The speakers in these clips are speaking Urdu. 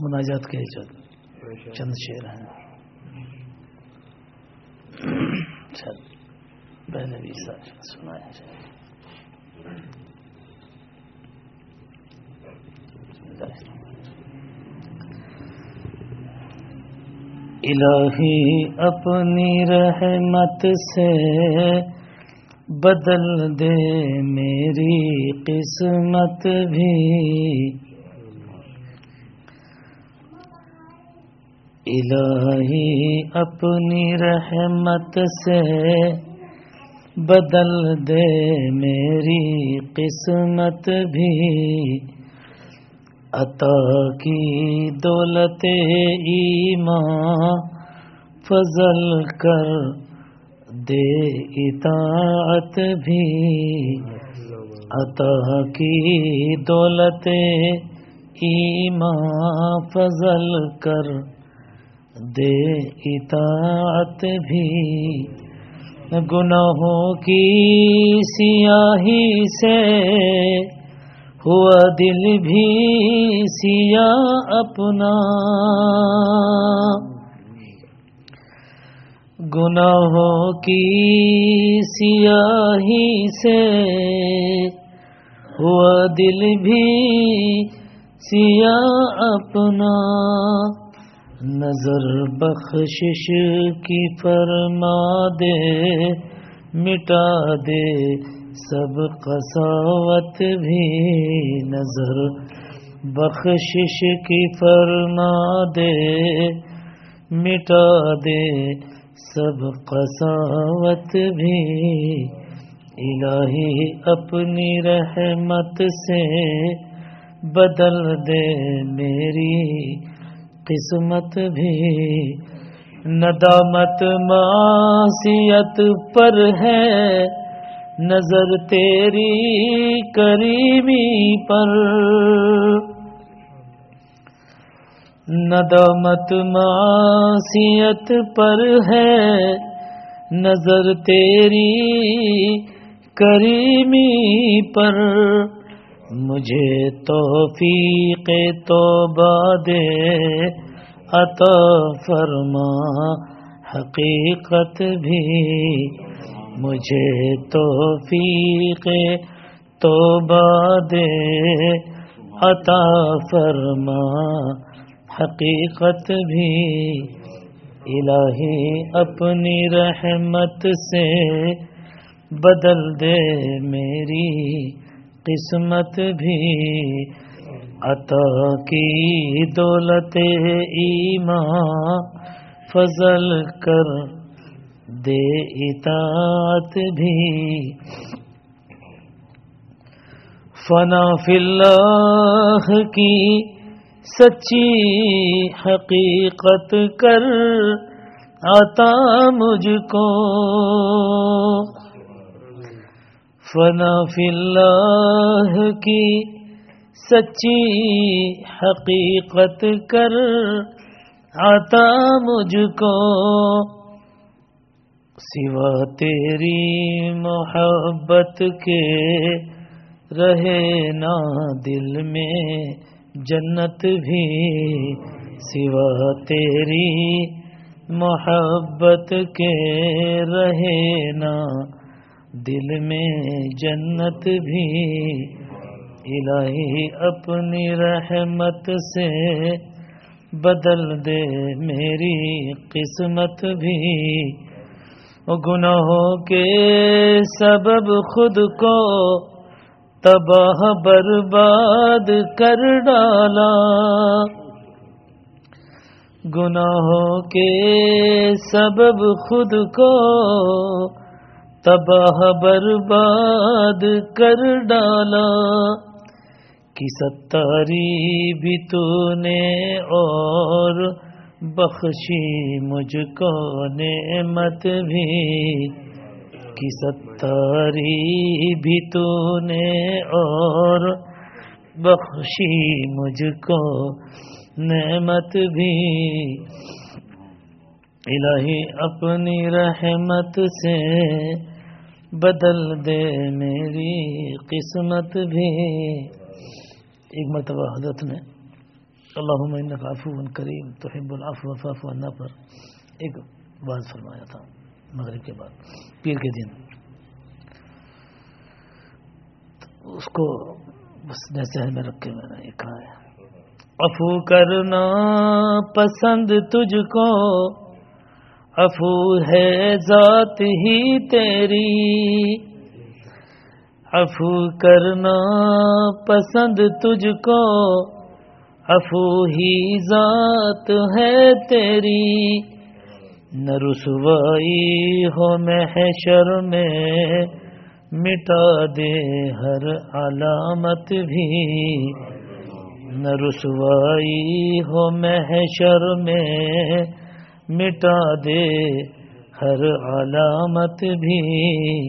مناجات کے جو چند شعر ہیں۔ چل پہلے بھی سنایا الہی اپنی رحمت سے بدل دے میری قسمت بھی۔ الہی اپنی رحمت سے بدل دے میری قسمت بھی۔ عطا کی دولت ایمان فضل کر دے اطاعت بھی۔ عطا کی دولت ایمان فضل کر دے اطاعت بھی، گناہوں کی سیاہی سے ہوا دل بھی سیاہ اپنا۔ گناہوں کی سیاہی سے ہوا دل بھی سیاہ اپنا۔ نظر بخشش کی فرما دے مٹا دے سب قساوت بھی۔ نظر بخشش کی فرما دے مٹا دے سب قساوت بھی۔ الہی اپنی رحمت سے بدل دے میری قسمت بھی ندامت معصیت پر ہے نظر تیری کریمی پر ندامت معصیت پر ہے نظر تیری کریمی پر مجھے توفیق توبہ دے، عطا فرما، حقیقت بھی مجھے توفیق توبہ دے، عطا فرما، حقیقت بھی الہی اپنی رحمت سے بدل دے میری قسمت بھی عطا کی دولت ایمان فضل کر دے اطاعت بھی۔ فنا فی اللہ کی سچی حقیقت کر آتا مجھ کو۔ فنا فی اللہ کی سچی حقیقت کر آتا مجھ کو سوا تیری محبت کے رہے نا دل میں جنت بھی سوا تیری محبت کے رہے نا دل میں جنت بھی الہی اپنی رحمت سے بدل دے، میری قسمت بھی۔ گناہوں کے سبب خود کو تباہ برباد کر ڈالا۔ گناہوں کے سبب خود کو تباہ برباد کر ڈالا کی ستاری بھی تو نے اور بخشی مجھ کو نعمت بھی کی ستاری بھی تو نے اور بخشی مجھ کو نعمت بھی الہی اپنی رحمت سے بدل دے میری قسمت بھی۔ ایک مرتبہ حضرت نے اللہم انکا عفو کریم، تحب العفو فاف عنا پر ایک بات فرمایا تھا مغرب کے بعد، پیر کے دن۔ اس کو بس ذہن میں رکھ کے میں نے یہ کہا ہے افو کرنا پسند تجھ کو افو ہے ذات ہی تیری۔ افو کرنا پسند تجھ کو افو ہی ذات ہے تیری۔ نہ رسوائی ہو محشر میں، مٹا دے ہر علامت بھی۔ نہ رسوائی ہو محشر میں مٹا دے، ہر علامت بھی۔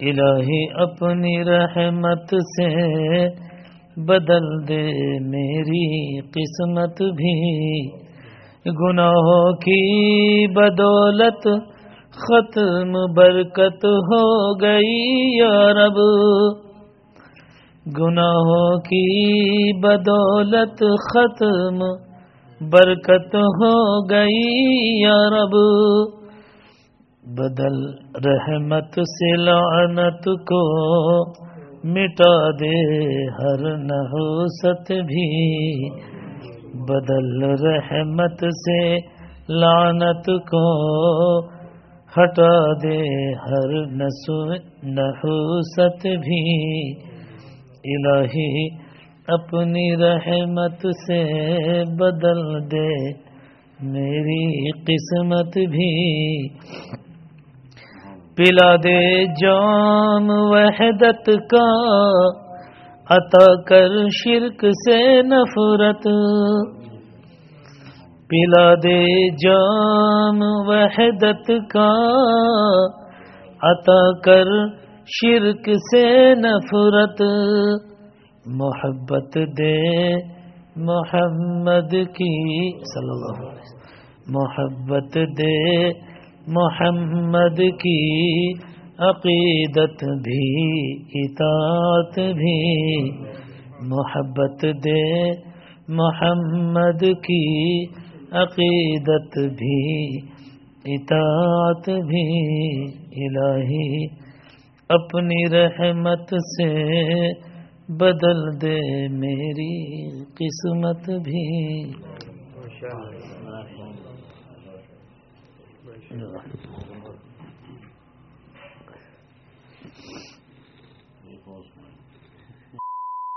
الہی اپنی رحمت سے بدل دے میری قسمت بھی۔ گناہوں کی بدولت، ختم برکت ہو گئی یا رب۔ گناہوں کی بدولت، ختم برکت ہو گئی یا رب۔ بدل رحمت سے لعنت کو مٹا دے ہر نحوست بھی۔ بدل رحمت سے لعنت کو ہٹا دے ہر نحوست بھی۔ الہی اپنی رحمت سے بدل دے۔ میری قسمت بھی پلا دے۔ جام وحدت کا عطا کر شرک سے نفرت۔ پلا دے۔ جام وحدت کا عطا کر شرک سے نفرت۔ محبت دے محمد کی صلی اللہ علیہ وسلم۔ محبت دے محمد کی عقیدت بھی، اطاعت بھی۔ محبت دے محمد کی عقیدت بھی، اطاعت بھی۔ الہی، اپنی رحمت سے بدل دے میری قسمت بھی